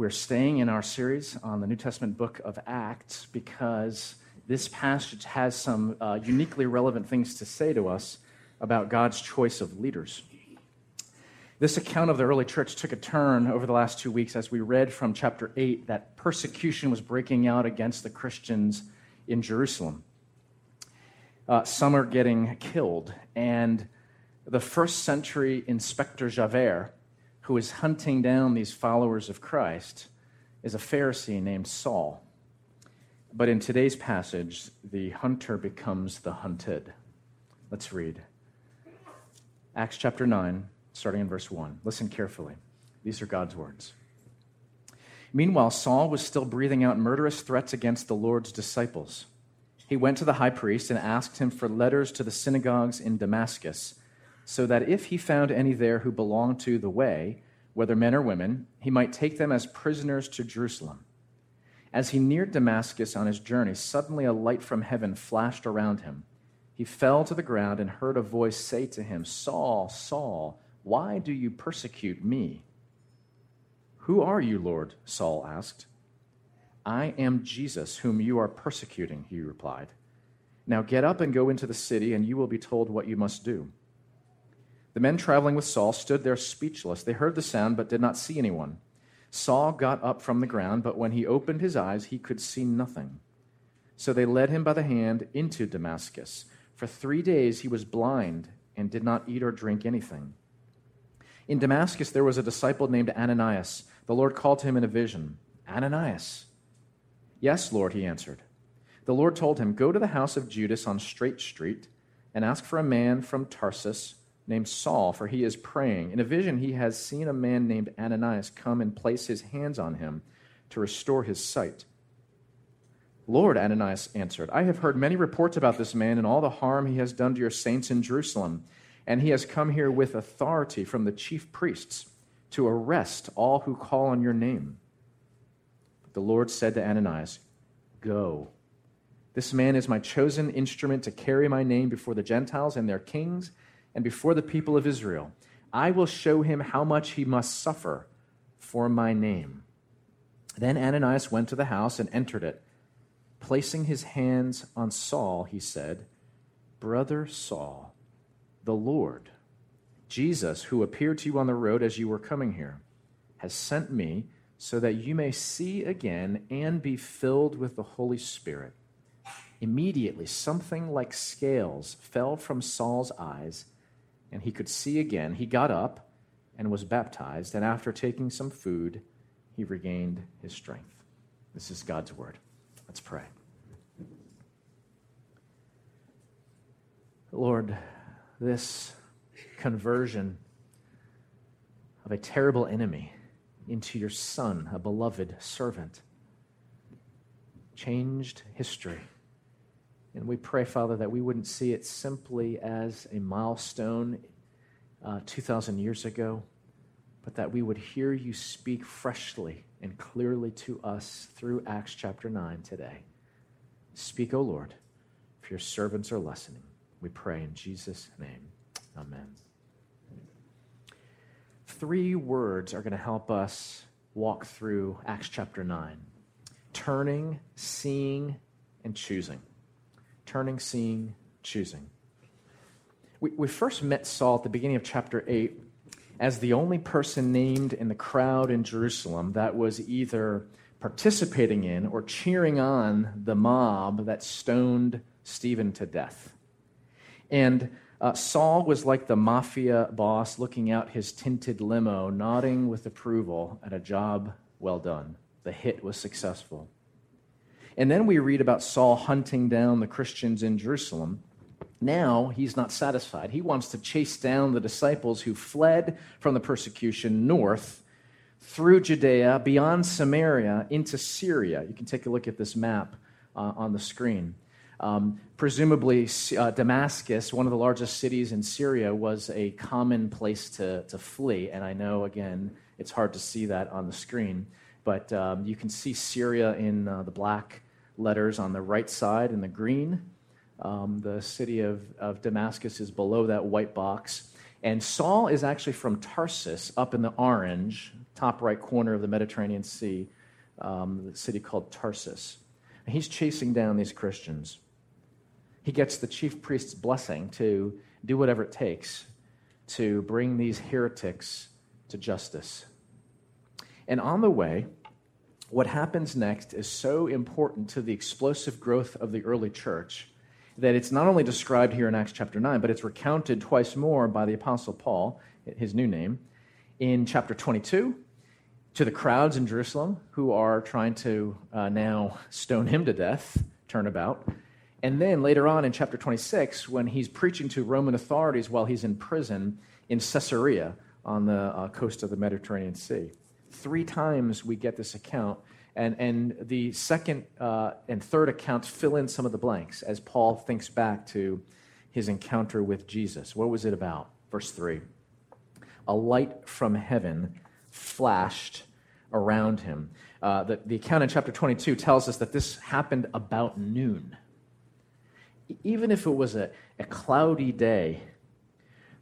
we're staying in our series on the New Testament book of Acts because this passage has some uh, uniquely relevant things to say to us about God's choice of leaders. This account of the early church took a turn over the last two weeks as we read from chapter 8 that persecution was breaking out against the Christians in Jerusalem. Uh, some are getting killed, and the first century inspector Javert, who is hunting down these followers of Christ, is a Pharisee named Saul. But in today's passage, the hunter becomes the hunted. Let's read. Acts chapter 9, starting in verse 1. Listen carefully. These are God's words. Meanwhile, Saul was still breathing out murderous threats against the Lord's disciples. He went to the high priest and asked him for letters to the synagogues in Damascus, so that if he found any there who belonged to the way, whether men or women, he might take them as prisoners to Jerusalem. As he neared Damascus on his journey, suddenly a light from heaven flashed around him. He fell to the ground and heard a voice say to him, Saul, Saul, why do you persecute me? Who are you, Lord? Saul asked. I am Jesus, whom you are persecuting, he replied. Now get up and go into the city, and you will be told what you must do. The men traveling with Saul stood there speechless. They heard the sound, but did not see anyone. Saul got up from the ground, but when he opened his eyes, he could see nothing. So they led him by the hand into Damascus. For three days he was blind and did not eat or drink anything. In Damascus there was a disciple named Ananias. The Lord called to him in a vision Ananias. Yes, Lord, he answered. The Lord told him, Go to the house of Judas on Straight Street and ask for a man from Tarsus named Saul, for he is praying. In a vision, he has seen a man named Ananias come and place his hands on him to restore his sight. Lord, Ananias answered, I have heard many reports about this man and all the harm he has done to your saints in Jerusalem, and he has come here with authority from the chief priests to arrest all who call on your name. But the Lord said to Ananias, Go. This man is my chosen instrument to carry my name before the Gentiles and their kings and before the people of Israel. I will show him how much he must suffer for my name. Then Ananias went to the house and entered it. Placing his hands on Saul, he said, Brother Saul, the Lord, Jesus, who appeared to you on the road as you were coming here, has sent me so that you may see again and be filled with the Holy Spirit. Immediately, something like scales fell from Saul's eyes, and he could see again. He got up and was baptized, and after taking some food, he regained his strength. This is God's word. Let's pray. Lord, this conversion of a terrible enemy into your Son, a beloved servant, changed history. And we pray, Father, that we wouldn't see it simply as a milestone uh, 2,000 years ago, but that we would hear you speak freshly and clearly to us through Acts chapter 9 today. Speak, O Lord, for your servants are listening. We pray in Jesus' name. Amen. Three words are going to help us walk through Acts chapter 9 turning, seeing, and choosing. Turning, seeing, choosing. We, we first met Saul at the beginning of chapter 8 as the only person named in the crowd in Jerusalem that was either participating in or cheering on the mob that stoned Stephen to death. And uh, Saul was like the mafia boss looking out his tinted limo, nodding with approval at a job well done. The hit was successful. And then we read about Saul hunting down the Christians in Jerusalem. Now he's not satisfied. He wants to chase down the disciples who fled from the persecution north through Judea, beyond Samaria, into Syria. You can take a look at this map uh, on the screen. Um, presumably, uh, Damascus, one of the largest cities in Syria, was a common place to, to flee. And I know, again, it's hard to see that on the screen, but um, you can see Syria in uh, the black letters on the right side in the green. Um, the city of, of Damascus is below that white box. And Saul is actually from Tarsus, up in the orange, top right corner of the Mediterranean Sea, um, the city called Tarsus. And he's chasing down these Christians. He gets the chief priest's blessing to do whatever it takes to bring these heretics to justice. And on the way, what happens next is so important to the explosive growth of the early church that it's not only described here in Acts chapter 9, but it's recounted twice more by the Apostle Paul, his new name, in chapter 22 to the crowds in Jerusalem who are trying to uh, now stone him to death, turn about. And then later on in chapter 26, when he's preaching to Roman authorities while he's in prison in Caesarea on the uh, coast of the Mediterranean Sea. Three times we get this account, and, and the second uh, and third accounts fill in some of the blanks as Paul thinks back to his encounter with Jesus. What was it about? Verse 3 A light from heaven flashed around him. Uh, the, the account in chapter 22 tells us that this happened about noon. Even if it was a, a cloudy day,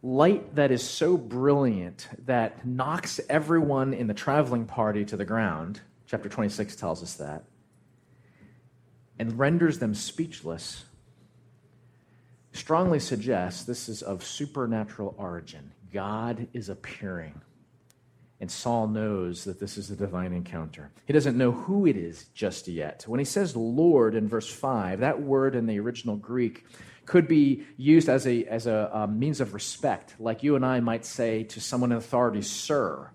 light that is so brilliant that knocks everyone in the traveling party to the ground, chapter 26 tells us that, and renders them speechless, strongly suggests this is of supernatural origin. God is appearing. And Saul knows that this is a divine encounter. He doesn't know who it is just yet. When he says Lord in verse 5, that word in the original Greek could be used as a, as a, a means of respect, like you and I might say to someone in authority, Sir.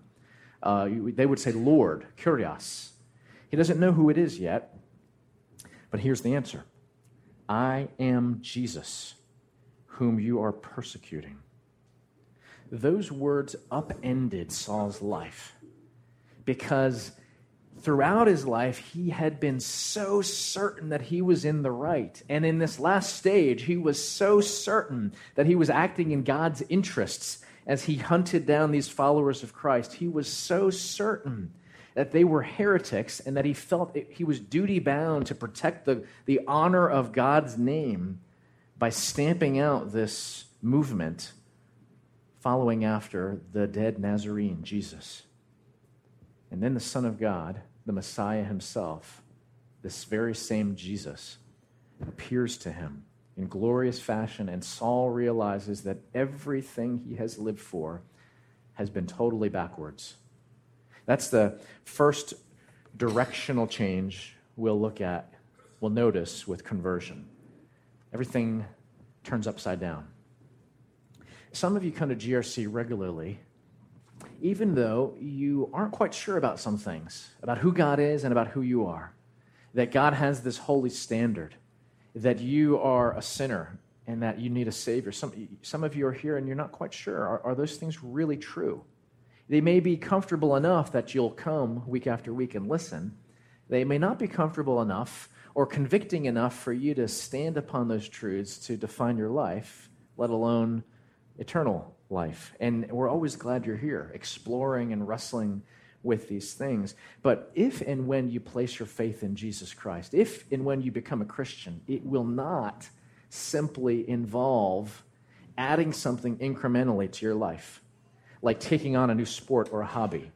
Uh, they would say Lord, Kyrios. He doesn't know who it is yet, but here's the answer I am Jesus, whom you are persecuting. Those words upended Saul's life because throughout his life, he had been so certain that he was in the right. And in this last stage, he was so certain that he was acting in God's interests as he hunted down these followers of Christ. He was so certain that they were heretics and that he felt he was duty bound to protect the, the honor of God's name by stamping out this movement following after the dead Nazarene, Jesus. And then the Son of God, the Messiah himself, this very same Jesus, appears to him in glorious fashion, and Saul realizes that everything he has lived for has been totally backwards. That's the first directional change we'll look at, we'll notice with conversion. Everything turns upside down. Some of you come to GRC regularly even though you aren't quite sure about some things, about who God is and about who you are. That God has this holy standard, that you are a sinner and that you need a Savior. Some, some of you are here and you're not quite sure. Are, are those things really true? They may be comfortable enough that you'll come week after week and listen. They may not be comfortable enough or convicting enough for you to stand upon those truths to define your life, let alone eternal life. And we're always glad you're here, exploring and wrestling with these things. But if and when you place your faith in Jesus Christ, if and when you become a Christian, it will not simply involve adding something incrementally to your life, like taking on a new sport or a hobby.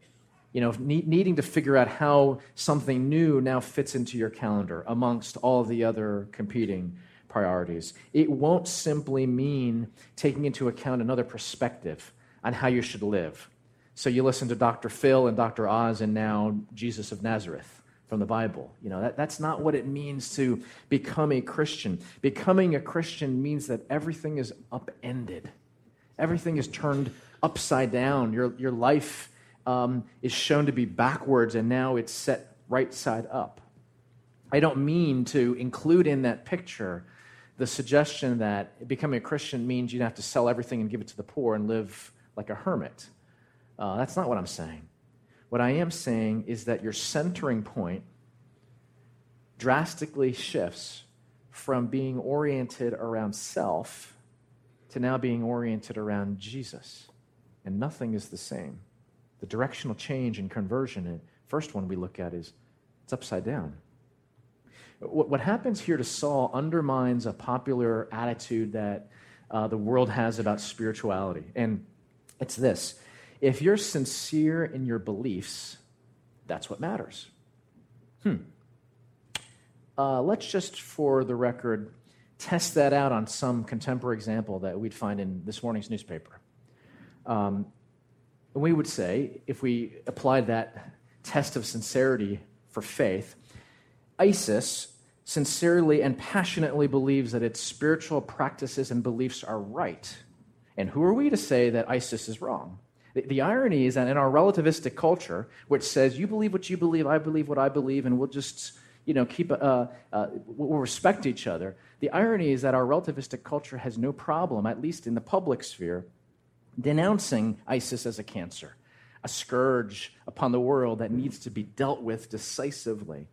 You know, needing to figure out how something new now fits into your calendar amongst all the other competing priorities. It won't simply mean taking into account another perspective on how you should live. So you listen to Dr. Phil and Dr. Oz and now Jesus of Nazareth from the Bible. You know, that, that's not what it means to become a Christian. Becoming a Christian means that everything is upended, everything is turned upside down. Your, your life um, is shown to be backwards, and now it's set right side up. I don't mean to include in that picture the suggestion that becoming a Christian means you have to sell everything and give it to the poor and live like a hermit. Uh, that's not what I'm saying. What I am saying is that your centering point drastically shifts from being oriented around self to now being oriented around Jesus. And nothing is the same. The directional change in conversion, first one we look at is it's upside down. What, what happens here to Saul undermines a popular attitude that uh, the world has about spirituality. And It's this if you're sincere in your beliefs, that's what matters. Hmm. Uh, let's just, for the record, test that out on some contemporary example that we'd find in this morning's newspaper. Um, we would say, if we applied that test of sincerity for faith, ISIS sincerely and passionately believes that its spiritual practices and beliefs are right. And who are we to say that ISIS is wrong? The, irony is that in our relativistic culture, which says you believe what you believe, I believe what I believe, and we'll just you know keep uh, uh, we'll respect each other. The irony is that our relativistic culture has no problem, at least in the public sphere, denouncing ISIS as a cancer, a scourge upon the world that needs to be dealt with decisively.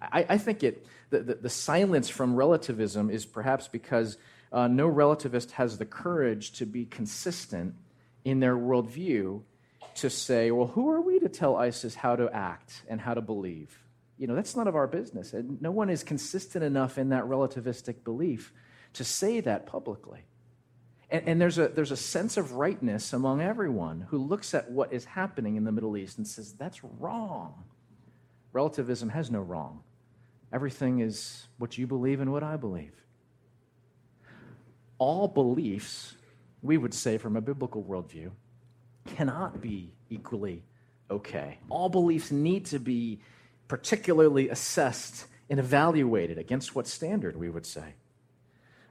I, I think it, the, the, the, silence from relativism is perhaps because uh, no relativist has the courage to be consistent in their worldview to say, well, who are we to tell ISIS how to act and how to believe? You know, that's none of our business. And no one is consistent enough in that relativistic belief to say that publicly. And, and, there's, a, there's a sense of rightness among everyone who looks at what is happening in the Middle East and says, that's wrong. Relativism has no wrong. Everything is what you believe and what I believe. All beliefs we would say from a biblical worldview, cannot be equally okay. All beliefs need to be particularly assessed and evaluated against what standard, we would say.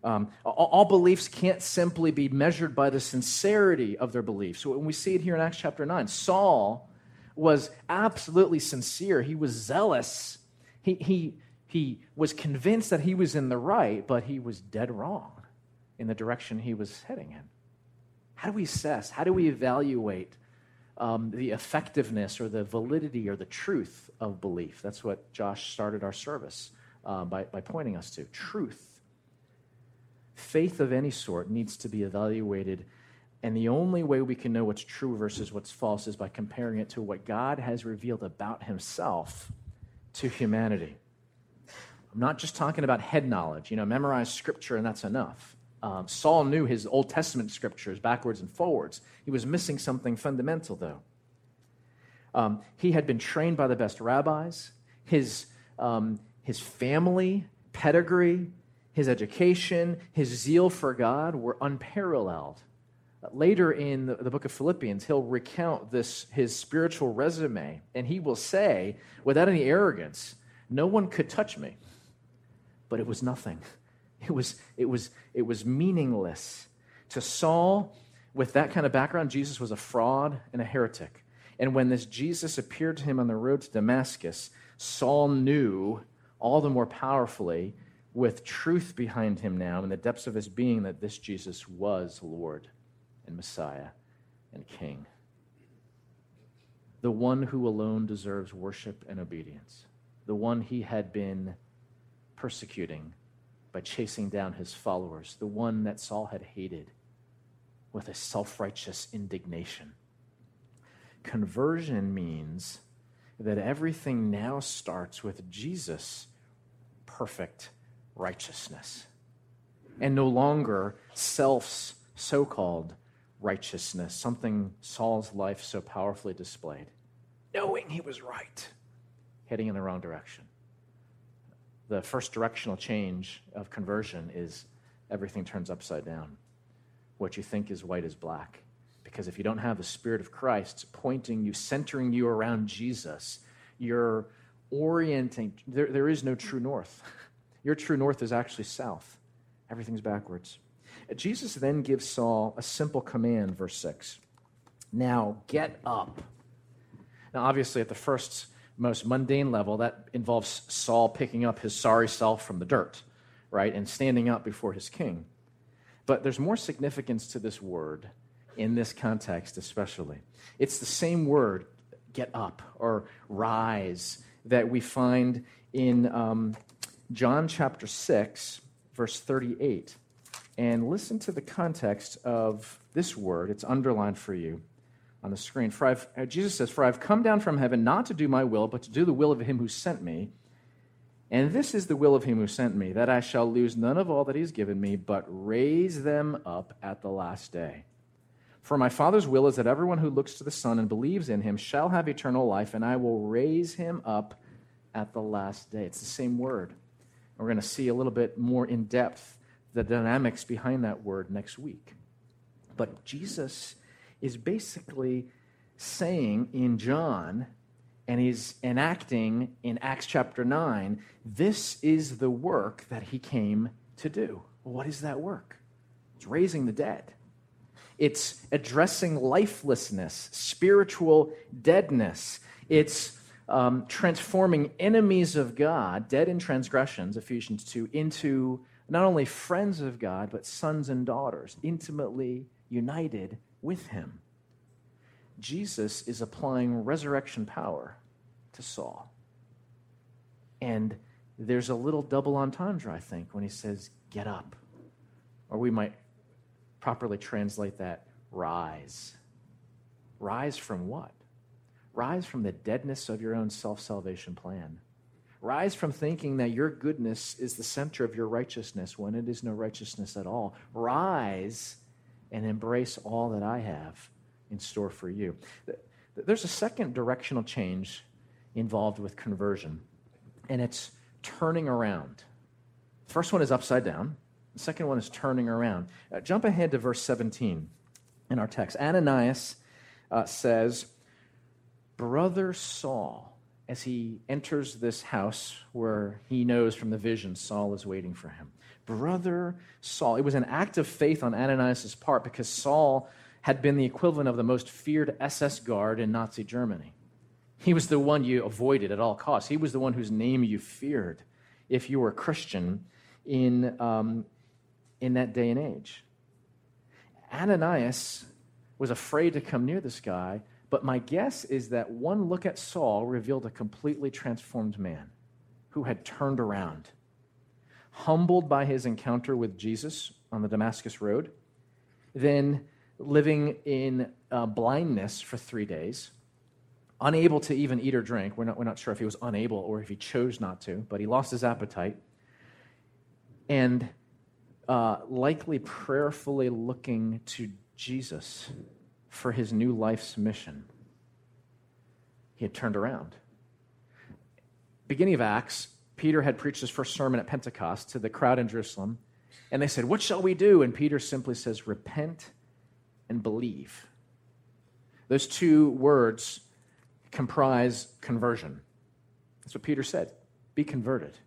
Um, all, all, beliefs can't simply be measured by the sincerity of their beliefs. So when we see it here in Acts chapter 9, Saul was absolutely sincere. He was zealous. He, he, he was convinced that he was in the right, but he was dead wrong in the direction he was heading in. How do we assess? How do we evaluate um, the effectiveness or the validity or the truth of belief? That's what Josh started our service uh, by, by pointing us to truth. Faith of any sort needs to be evaluated, and the only way we can know what's true versus what's false is by comparing it to what God has revealed about himself to humanity. Not just talking about head knowledge, you know, memorize scripture and that's enough. Um, Saul knew his Old Testament scriptures backwards and forwards. He was missing something fundamental, though. Um, he had been trained by the best rabbis. His, um, his family, pedigree, his education, his zeal for God were unparalleled. Later in the, the book of Philippians, he'll recount this, his spiritual resume, and he will say, without any arrogance, No one could touch me, but it was nothing. It was, it was, it was meaningless. To Saul, with that kind of background, Jesus was a fraud and a heretic. And when this Jesus appeared to him on the road to Damascus, Saul knew all the more powerfully, with truth behind him now, in the depths of his being, that this Jesus was Lord and Messiah and King. The one who alone deserves worship and obedience, the one he had been persecuting by chasing down his followers, the one that Saul had hated with a self righteous indignation. Conversion means that everything now starts with Jesus' perfect righteousness and no longer self's so called righteousness, something Saul's life so powerfully displayed, knowing he was right, heading in the wrong direction the first directional change of conversion is everything turns upside down. What you think is white is black. Because if you don't have the Spirit of Christ pointing you, centering you around Jesus, you're orienting, there, there is no true north. Your true north is actually south. Everything's backwards. Jesus then gives Saul a simple command, verse 6. Now get up. Now, obviously, at the first most mundane level, that involves Saul picking up his sorry self from the dirt, right, and standing up before his king. But there's more significance to this word in this context, especially. It's the same word, get up or rise, that we find in um, John chapter 6, verse 38. And listen to the context of this word, it's underlined for you on the screen. For I've, uh, Jesus says, For I've come down from heaven not to do my will, but to do the will of him who sent me. And this is the will of him who sent me, that I shall lose none of all that he has given me, but raise them up at the last day. For my Father's will is that everyone who looks to the Son and believes in him shall have eternal life, and I will raise him up at the last day. It's the same word. We're going to see a little bit more in depth the dynamics behind that word next week. But Jesus is basically saying in John, and he's enacting in Acts chapter 9, this is the work that he came to do. What is that work? It's raising the dead. It's addressing lifelessness, spiritual deadness. It's um, transforming enemies of God, dead in transgressions, Ephesians 2, into not only friends of God, but sons and daughters, intimately united with Him. Jesus is applying resurrection power to Saul. And there's a little double entendre, I think, when he says, Get up. Or we might properly translate that rise. Rise from what? Rise from the deadness of your own self salvation plan. Rise from thinking that your goodness is the center of your righteousness when it is no righteousness at all. Rise and embrace all that I have in store for you. There's a second directional change involved with conversion, and it's turning around. The First one is upside down, the second one is turning around. Uh, jump ahead to verse 17 in our text. Ananias uh, says, Brother Saul, as he enters this house where he knows from the vision Saul is waiting for him. Brother Saul. It was an act of faith on Ananias' part because Saul had been the equivalent of the most feared SS guard in Nazi Germany. He was the one you avoided at all costs. He was the one whose name you feared if you were a Christian in, um, in that day and age. Ananias was afraid to come near this guy, but my guess is that one look at Saul revealed a completely transformed man who had turned around. Humbled by his encounter with Jesus on the Damascus Road, then living in uh, blindness for three days, unable to even eat or drink. We're not, we're not sure if he was unable or if he chose not to, but he lost his appetite. And uh, likely prayerfully looking to Jesus for his new life's mission. He had turned around. Beginning of Acts, Peter had preached his first sermon at Pentecost to the crowd in Jerusalem, and they said, What shall we do? And Peter simply says, Repent and believe. Those two words comprise conversion. That's what Peter said be converted.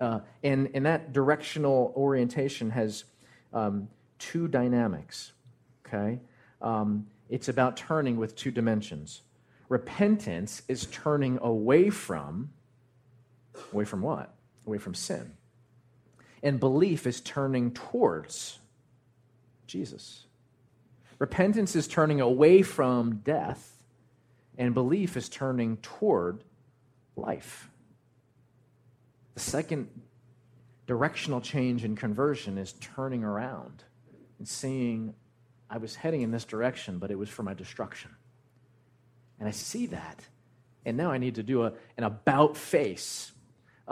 Uh, and, and that directional orientation has um, two dynamics, okay? Um, it's about turning with two dimensions. Repentance is turning away from, away from what? Away from sin. And belief is turning towards Jesus. Repentance is turning away from death, and belief is turning toward life. The second directional change in conversion is turning around and seeing I was heading in this direction, but it was for my destruction. And I see that. And now I need to do a, an about face.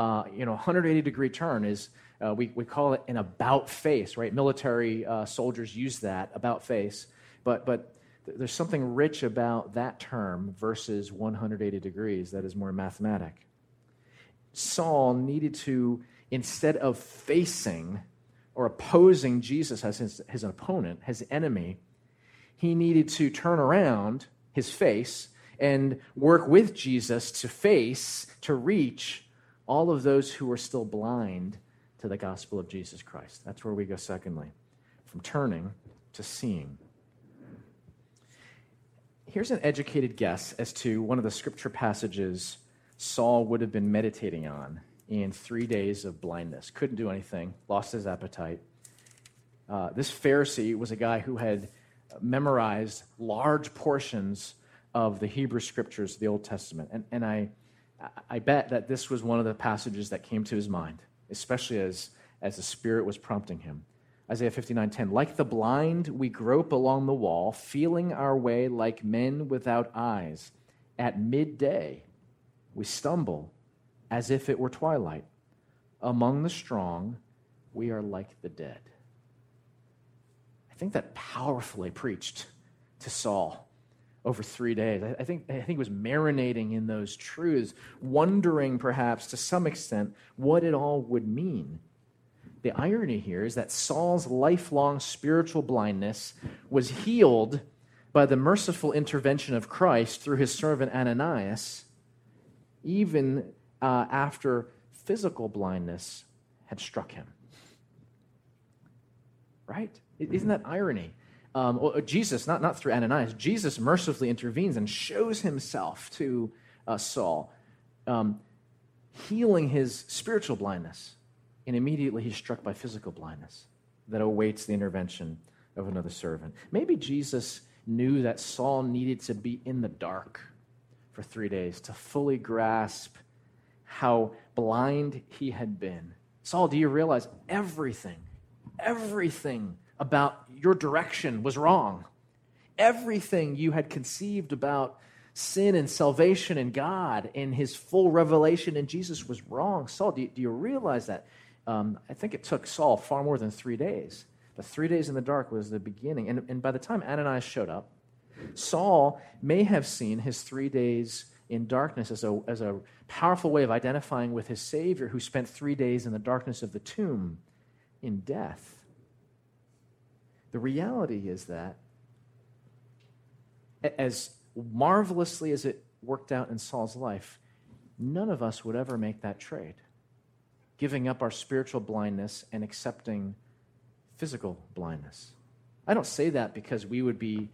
Uh, you know, 180 degree turn is, uh, we, we call it an about face, right? Military uh, soldiers use that, about face. But, but there's something rich about that term versus 180 degrees that is more mathematic. Saul needed to, instead of facing or opposing Jesus as his, his opponent, his enemy, he needed to turn around his face and work with Jesus to face, to reach all of those who are still blind to the gospel of Jesus Christ. That's where we go, secondly, from turning to seeing. Here's an educated guess as to one of the scripture passages Saul would have been meditating on in three days of blindness. Couldn't do anything, lost his appetite. Uh, this Pharisee was a guy who had memorized large portions of the Hebrew scriptures, the Old Testament. And, and I, I bet that this was one of the passages that came to his mind, especially as, as the Spirit was prompting him. Isaiah 59:10 Like the blind we grope along the wall feeling our way like men without eyes at midday we stumble as if it were twilight. Among the strong, we are like the dead. I think that powerfully preached to Saul over three days. I, think, I think he was marinating in those truths, wondering perhaps to some extent what it all would mean. The irony here is that Saul's lifelong spiritual blindness was healed by the merciful intervention of Christ through his servant Ananias, even uh, after physical blindness had struck him. Right? Isn't that irony? Um, uh, Jesus, not, not through Ananias, Jesus mercifully intervenes and shows himself to uh, Saul, um, healing his spiritual blindness. And immediately he's struck by physical blindness that awaits the intervention of another servant. Maybe Jesus knew that Saul needed to be in the dark for three days to fully grasp how blind he had been. Saul, do you realize everything, everything about your direction was wrong? Everything you had conceived about sin and salvation and God and his full revelation in Jesus was wrong. Saul, do you, do you realize that? Um, I think it took Saul far more than three days. The three days in the dark was the beginning. And, and by the time Ananias showed up, Saul may have seen his three days in darkness as a, as a powerful way of identifying with his Savior who spent three days in the darkness of the tomb in death. The reality is that, as marvelously as it worked out in Saul's life, none of us would ever make that trade, giving up our spiritual blindness and accepting physical blindness. I don't say that because we would be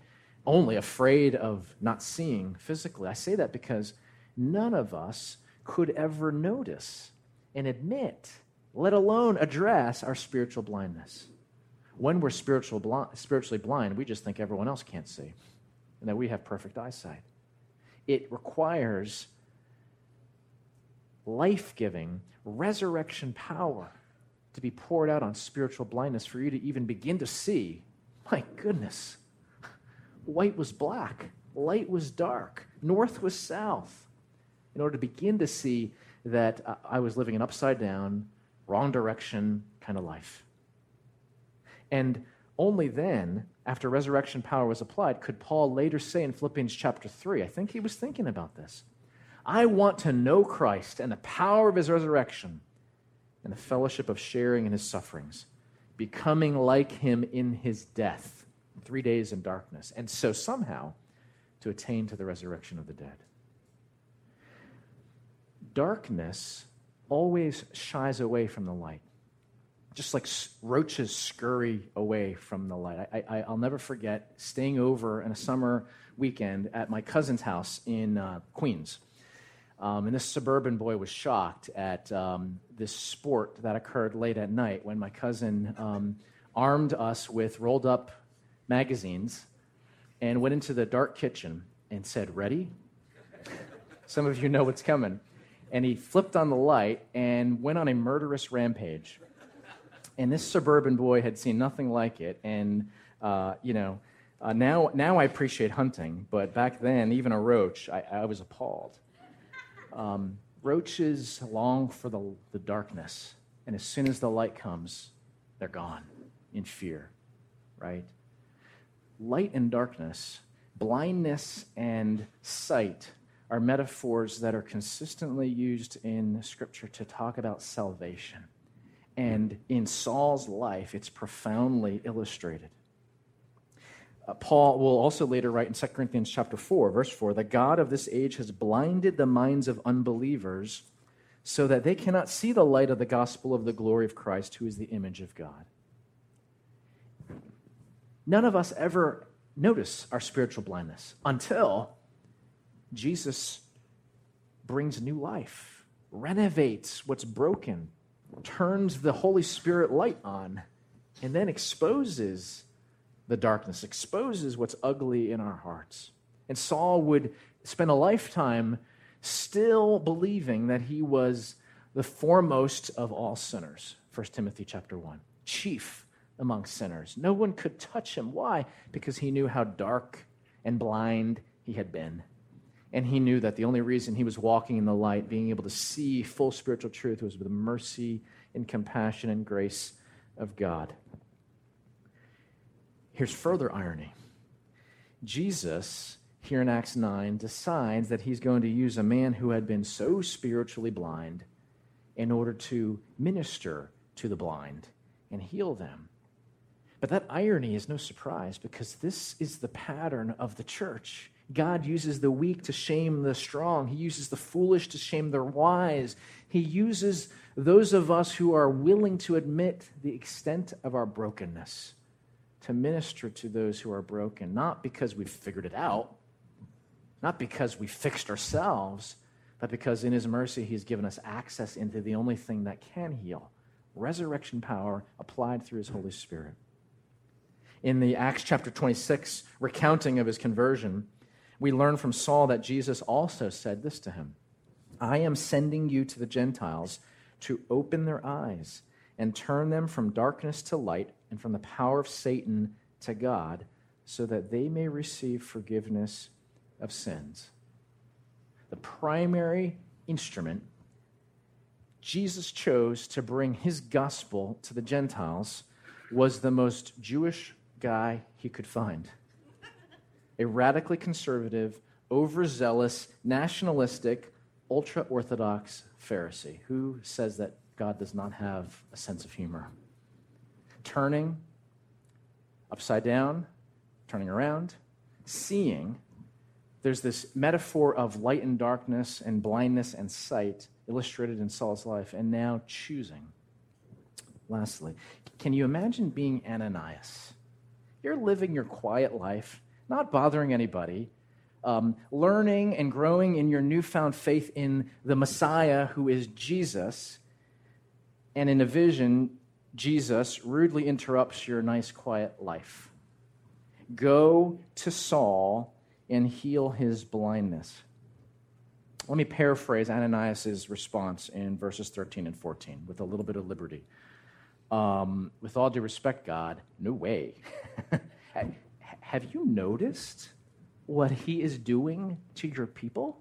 only afraid of not seeing physically. I say that because none of us could ever notice and admit, let alone address, our spiritual blindness. When we're spiritual spiritually blind, we just think everyone else can't see and that we have perfect eyesight. It requires life giving, resurrection power to be poured out on spiritual blindness for you to even begin to see. My goodness, white was black, light was dark, north was south, in order to begin to see that uh, I was living an upside down, wrong direction kind of life. And only then, after resurrection power was applied, could Paul later say in Philippians chapter 3, I think he was thinking about this. I want to know Christ and the power of his resurrection and the fellowship of sharing in his sufferings, becoming like him in his death three days in darkness, and so somehow to attain to the resurrection of the dead. Darkness always shies away from the light, just like roaches scurry away from the light. I, will never forget staying over in a summer weekend at my cousin's house in uh, Queens. Um, and this suburban boy was shocked at um, this sport that occurred late at night when my cousin um, armed us with rolled up magazines and went into the dark kitchen and said, Ready? Some of you know what's coming. And he flipped on the light and went on a murderous rampage. And this suburban boy had seen nothing like it. And, uh, you know, uh, now, now I appreciate hunting, but back then, even a roach, I, I was appalled. Um, roaches long for the, the darkness, and as soon as the light comes, they're gone in fear, right? light and darkness, blindness and sight are metaphors that are consistently used in Scripture to talk about salvation. And in Saul's life, it's profoundly illustrated. Uh, Paul will also later write in 2 Corinthians chapter 4, verse 4, the God of this age has blinded the minds of unbelievers so that they cannot see the light of the gospel of the glory of Christ, who is the image of God none of us ever notice our spiritual blindness until Jesus brings new life, renovates what's broken, turns the Holy Spirit light on, and then exposes the darkness, exposes what's ugly in our hearts. And Saul would spend a lifetime still believing that he was the foremost of all sinners. 1 Timothy chapter 1. Chief among sinners. No one could touch him. Why? Because he knew how dark and blind he had been. And he knew that the only reason he was walking in the light, being able to see full spiritual truth, was with the mercy and compassion and grace of God. Here's further irony Jesus, here in Acts 9, decides that he's going to use a man who had been so spiritually blind in order to minister to the blind and heal them. But that irony is no surprise because this is the pattern of the church. God uses the weak to shame the strong. He uses the foolish to shame the wise. He uses those of us who are willing to admit the extent of our brokenness to minister to those who are broken, not because we've figured it out, not because we fixed ourselves, but because in His mercy He's given us access into the only thing that can heal resurrection power applied through His Holy Spirit. In the Acts chapter 26 recounting of his conversion, we learn from Saul that Jesus also said this to him I am sending you to the Gentiles to open their eyes and turn them from darkness to light and from the power of Satan to God, so that they may receive forgiveness of sins. The primary instrument Jesus chose to bring his gospel to the Gentiles was the most Jewish guy he could find a radically conservative, overzealous, nationalistic, ultra Orthodox Pharisee who says that God does not have a sense of humor. Turning upside down, turning around, seeing, there's this metaphor of light and darkness and blindness and sight illustrated in Saul's life, and now choosing. Lastly, can you imagine being Ananias? You're living your quiet life, not bothering anybody, um, learning and growing in your newfound faith in the Messiah who is Jesus. And in a vision, Jesus rudely interrupts your nice, quiet life. Go to Saul and heal his blindness. Let me paraphrase Ananias' response in verses 13 and 14 with a little bit of liberty. Um, with all due respect, God, no way. Have you noticed what he is doing to your people?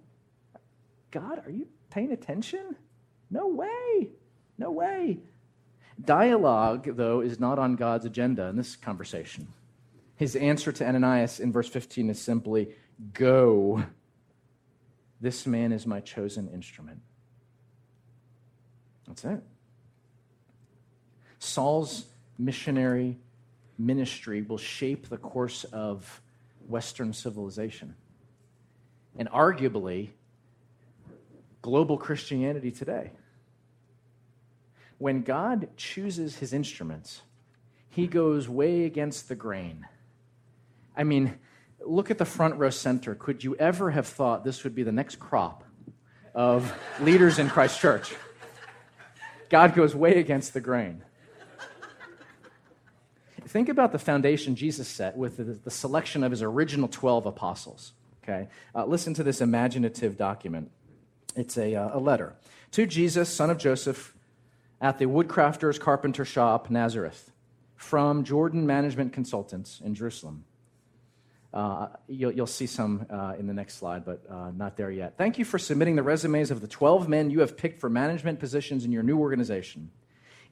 God, are you paying attention? No way. No way. Dialogue, though, is not on God's agenda in this conversation. His answer to Ananias in verse 15 is simply, Go. This man is my chosen instrument. That's it. Saul's missionary ministry will shape the course of Western civilization and arguably global Christianity today. When God chooses his instruments, he goes way against the grain. I mean, look at the front row center. Could you ever have thought this would be the next crop of leaders in Christ Church? God goes way against the grain. Think about the foundation Jesus set with the, the selection of his original 12 apostles. Okay? Uh, listen to this imaginative document. It's a, uh, a letter to Jesus, son of Joseph, at the woodcrafter's carpenter shop, Nazareth, from Jordan Management Consultants in Jerusalem. Uh, you'll, you'll, see some uh, in the next slide, but uh, not there yet. Thank you for submitting the resumes of the 12 men you have picked for management positions in your new organization.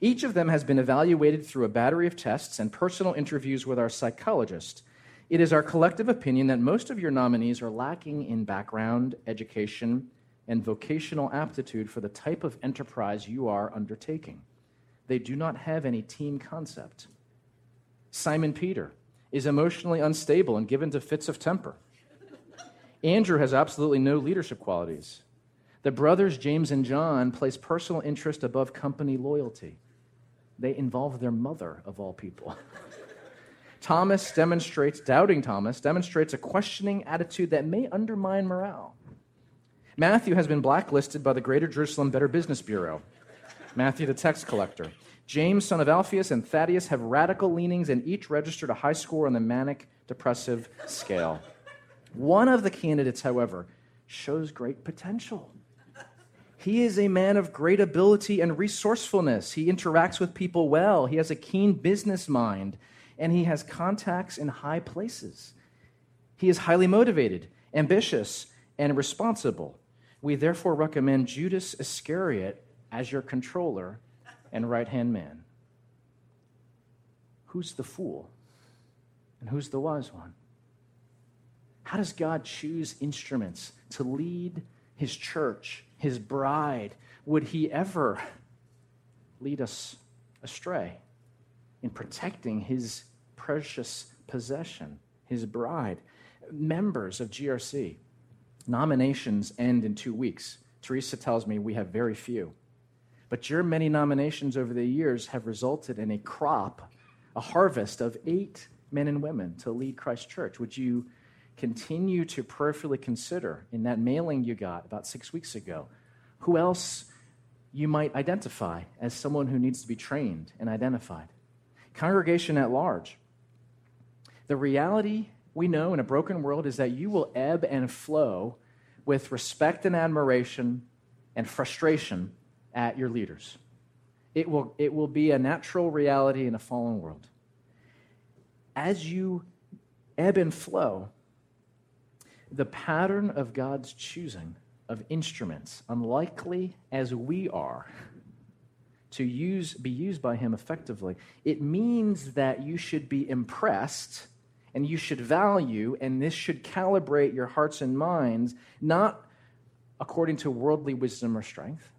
Each of them has been evaluated through a battery of tests and personal interviews with our psychologist. It is our collective opinion that most of your nominees are lacking in background, education, and vocational aptitude for the type of enterprise you are undertaking. They do not have any team concept. Simon Peter is emotionally unstable and given to fits of temper. Andrew has absolutely no leadership qualities. The brothers James and John place personal interest above company loyalty. They involve their mother, of all people. Thomas demonstrates, doubting Thomas, demonstrates a questioning attitude that may undermine morale. Matthew has been blacklisted by the Greater Jerusalem Better Business Bureau. Matthew, the tax collector. James, son of Alphaeus, and Thaddeus have radical leanings and each registered a high score on the manic depressive scale. One of the candidates, however, shows great potential. He is a man of great ability and resourcefulness. He interacts with people well. He has a keen business mind, and he has contacts in high places. He is highly motivated, ambitious, and responsible. We therefore recommend Judas Iscariot as your controller and right hand man. Who's the fool? And who's the wise one? How does God choose instruments to lead his church, his bride? Would he ever lead us astray in protecting his precious possession, his bride? Members of GRC, nominations end in two weeks. Teresa tells me we have very few. But your many nominations over the years have resulted in a crop, a harvest of eight men and women to lead Christ Church. Would you continue to prayerfully consider in that mailing you got about six weeks ago who else you might identify as someone who needs to be trained and identified? Congregation at large. The reality we know in a broken world is that you will ebb and flow with respect and admiration and frustration at your leaders. It will, it will be a natural reality in a fallen world. As you ebb and flow, the pattern of God's choosing of instruments, unlikely as we are, to use, be used by Him effectively, it means that you should be impressed and you should value, and this should calibrate your hearts and minds, not according to worldly wisdom or strength,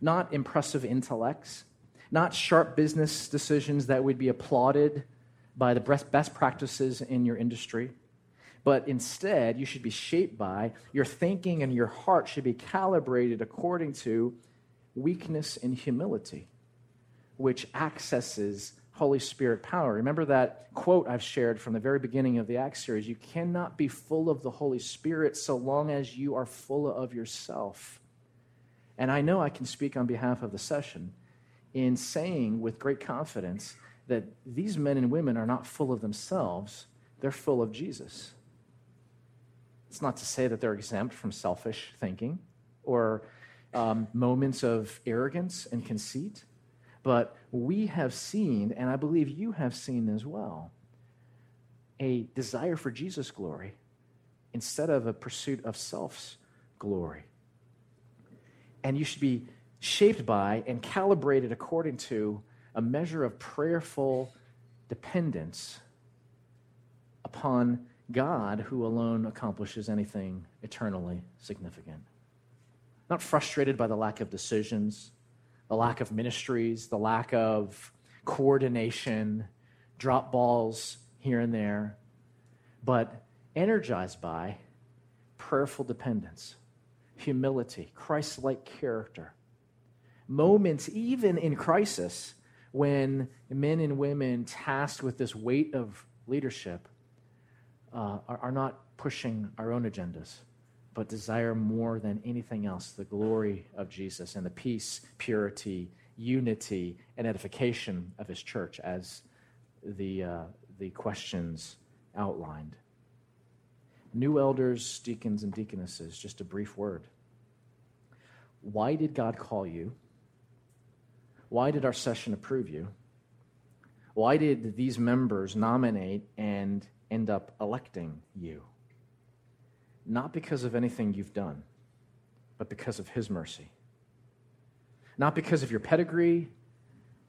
not impressive intellects, not sharp business decisions that would be applauded by the best practices in your industry, but instead you should be shaped by your thinking and your heart should be calibrated according to weakness and humility, which accesses Holy Spirit power. Remember that quote I've shared from the very beginning of the Acts series you cannot be full of the Holy Spirit so long as you are full of yourself. And I know I can speak on behalf of the session in saying with great confidence that these men and women are not full of themselves, they're full of Jesus. It's not to say that they're exempt from selfish thinking or um, moments of arrogance and conceit. But we have seen, and I believe you have seen as well, a desire for Jesus' glory instead of a pursuit of self's glory. And you should be shaped by and calibrated according to a measure of prayerful dependence upon God, who alone accomplishes anything eternally significant. Not frustrated by the lack of decisions the lack of ministries, the lack of coordination, drop balls here and there, but energized by prayerful dependence, humility, Christ like character. Moments, even in crisis, when men and women tasked with this weight of leadership uh, are, are not pushing our own agendas but desire more than anything else the glory of Jesus and the peace, purity, unity, and edification of his church, as the, uh, the questions outlined. New elders, deacons, and deaconesses, just a brief word. Why did God call you? Why did our session approve you? Why did these members nominate and end up electing you? not because of anything you've done, but because of His mercy. Not because of your pedigree,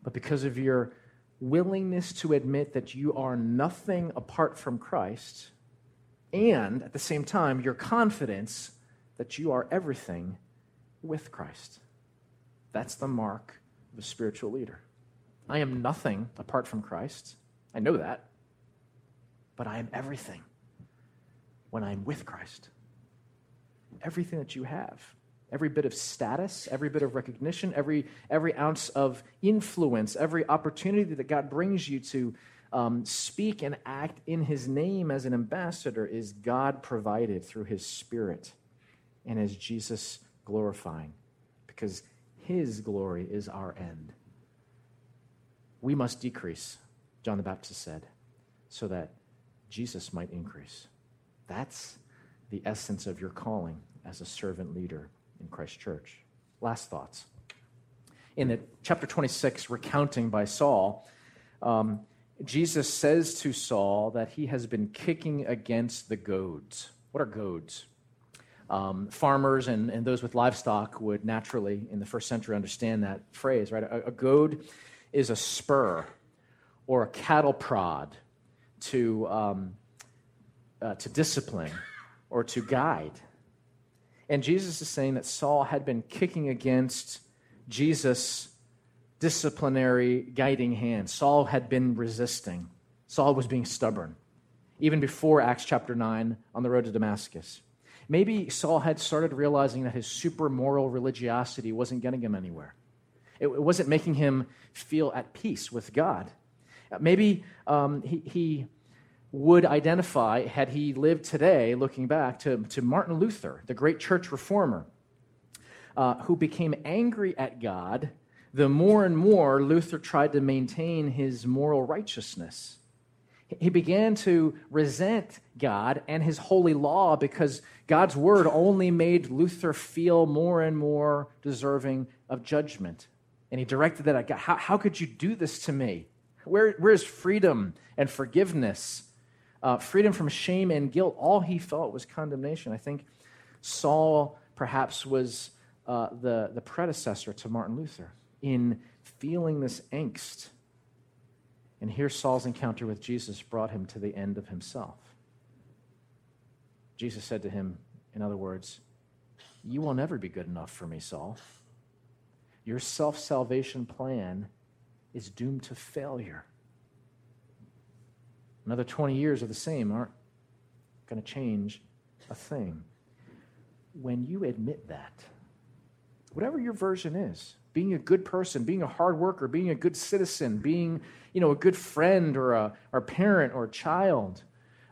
but because of your willingness to admit that you are nothing apart from Christ, and at the same time, your confidence that you are everything with Christ. That's the mark of a spiritual leader. I am nothing apart from Christ. I know that. But I am everything when I'm with Christ. Everything that you have, every bit of status, every bit of recognition, every, every ounce of influence, every opportunity that God brings you to um, speak and act in His name as an ambassador is God provided through His Spirit and as Jesus glorifying, because His glory is our end. We must decrease, John the Baptist said, so that Jesus might increase. That's the essence of your calling as a servant leader in Christ Church. Last thoughts. In the chapter 26, recounting by Saul, um, Jesus says to Saul that he has been kicking against the goads. What are goads? Um, farmers and, and those with livestock would naturally, in the first century, understand that phrase, right? A, a goad is a spur or a cattle prod to, um, uh, to discipline or to guide. And Jesus is saying that Saul had been kicking against Jesus' disciplinary guiding hand. Saul had been resisting. Saul was being stubborn, even before Acts chapter 9 on the road to Damascus. Maybe Saul had started realizing that his super moral religiosity wasn't getting him anywhere. It, wasn't making him feel at peace with God. Maybe um, he, he would identify, had he lived today, looking back, to, to Martin Luther, the great church reformer, uh, who became angry at God the more and more Luther tried to maintain his moral righteousness. He began to resent God and his holy law because God's word only made Luther feel more and more deserving of judgment. And he directed that at God. How, how could you do this to me? Where, where's freedom and forgiveness? Uh, freedom from shame and guilt. All he felt was condemnation. I think Saul perhaps was uh, the, the predecessor to Martin Luther in feeling this angst and here, Saul's encounter with Jesus brought him to the end of himself. Jesus said to him, in other words, You will never be good enough for me, Saul. Your self salvation plan is doomed to failure. Another 20 years of the same aren't going to change a thing. When you admit that, whatever your version is, being a good person, being a hard worker, being a good citizen, being you know, a good friend or a, or parent or child,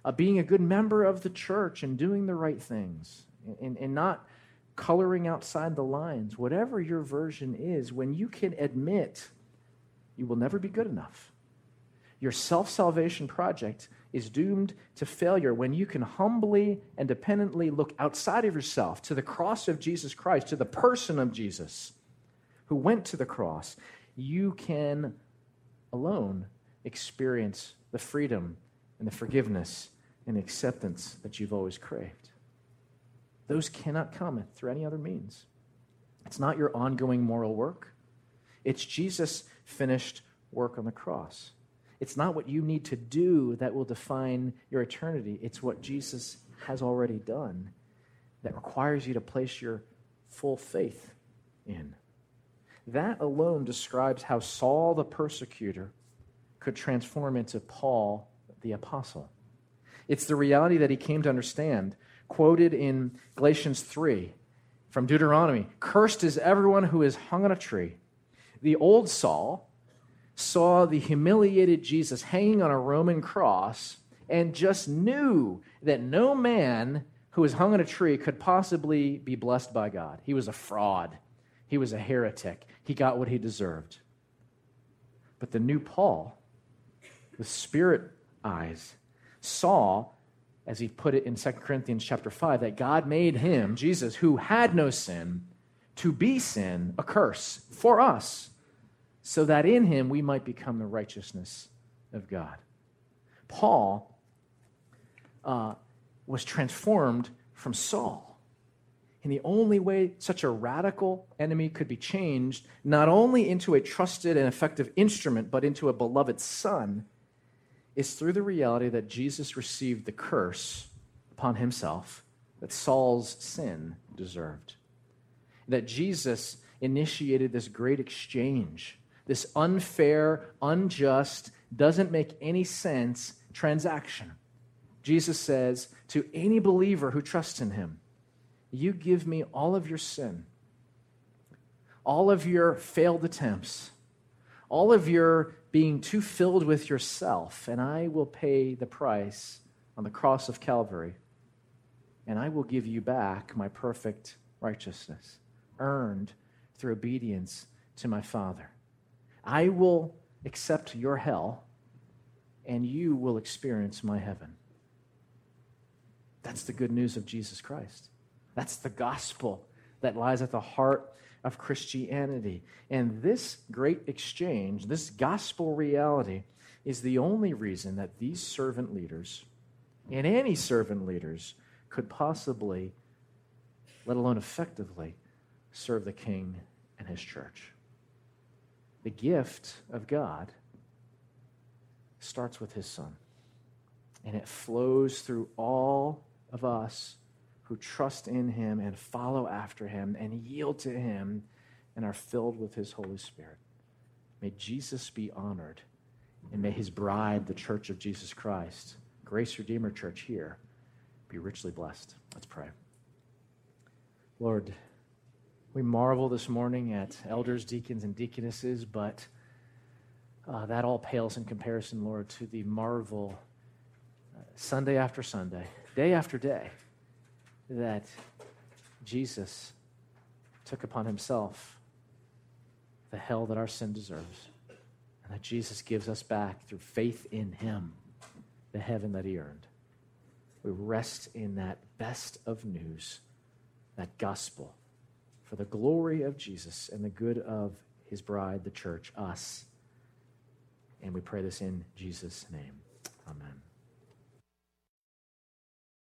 uh, being a good member of the church and doing the right things and, and not coloring outside the lines, whatever your version is, when you can admit you will never be good enough, your self salvation project is doomed to failure when you can humbly and dependently look outside of yourself to the cross of Jesus Christ, to the person of Jesus who went to the cross. You can alone experience the freedom and the forgiveness and acceptance that you've always craved. Those cannot come through any other means. It's not your ongoing moral work, it's Jesus' finished work on the cross. It's not what you need to do that will define your eternity, it's what Jesus has already done that requires you to place your full faith in. That alone describes how Saul the persecutor could transform into Paul the apostle. It's the reality that he came to understand, quoted in Galatians 3 from Deuteronomy Cursed is everyone who is hung on a tree. The old Saul saw the humiliated Jesus hanging on a Roman cross and just knew that no man who was hung on a tree could possibly be blessed by God. He was a fraud. He was a heretic. He got what he deserved. But the new Paul, with spirit eyes, saw, as he put it in 2 Corinthians chapter 5, that God made him, Jesus, who had no sin, to be sin, a curse for us, so that in him we might become the righteousness of God. Paul uh, was transformed from Saul and the only way such a radical enemy could be changed, not only into a trusted and effective instrument, but into a beloved son, is through the reality that Jesus received the curse upon himself that Saul's sin deserved. That Jesus initiated this great exchange, this unfair, unjust, doesn't make any sense transaction. Jesus says to any believer who trusts in him, you give me all of your sin, all of your failed attempts, all of your being too filled with yourself, and I will pay the price on the cross of Calvary, and I will give you back my perfect righteousness, earned through obedience to my Father. I will accept your hell, and you will experience my heaven. That's the good news of Jesus Christ. That's the gospel that lies at the heart of Christianity. And this great exchange, this gospel reality, is the only reason that these servant leaders and any servant leaders could possibly, let alone effectively, serve the king and his church. The gift of God starts with his son. and it flows through all of us who trust in him and follow after him and yield to him and are filled with his Holy Spirit. May Jesus be honored, and may his bride, the church of Jesus Christ, Grace Redeemer Church here, be richly blessed. Let's pray. Lord, we marvel this morning at elders, deacons, and deaconesses, but uh, that all pales in comparison, Lord, to the marvel uh, Sunday after Sunday, day after day, that Jesus took upon himself the hell that our sin deserves, and that Jesus gives us back through faith in him the heaven that he earned. We rest in that best of news, that gospel, for the glory of Jesus and the good of his bride, the church, us. And we pray this in Jesus' name. Amen.